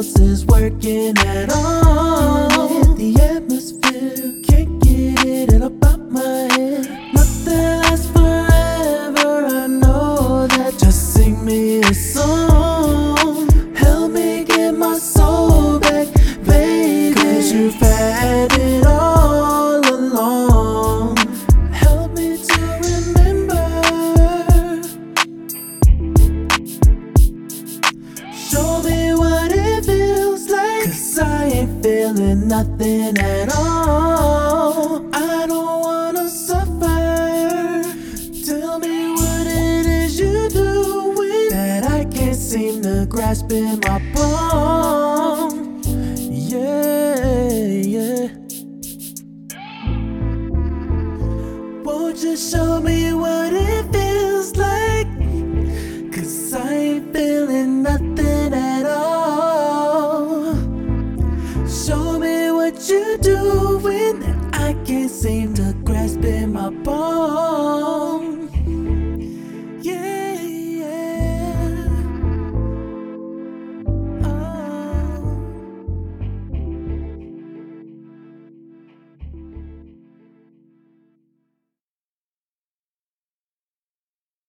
else is working at all. The atmosphere can't get it out of my head. Nothing lasts forever. I know that. Just sing me a song. Help me get my soul back, baby. Cause you've had it. nothing at all. I don't wanna suffer. Tell me what it is you're doing that I can't seem to grasp in my palm. Yeah, yeah. Won't you show me what it feels like? Cause I ain't feeling nothing at all. Show what you're doing I can't seem to grasp in my palm.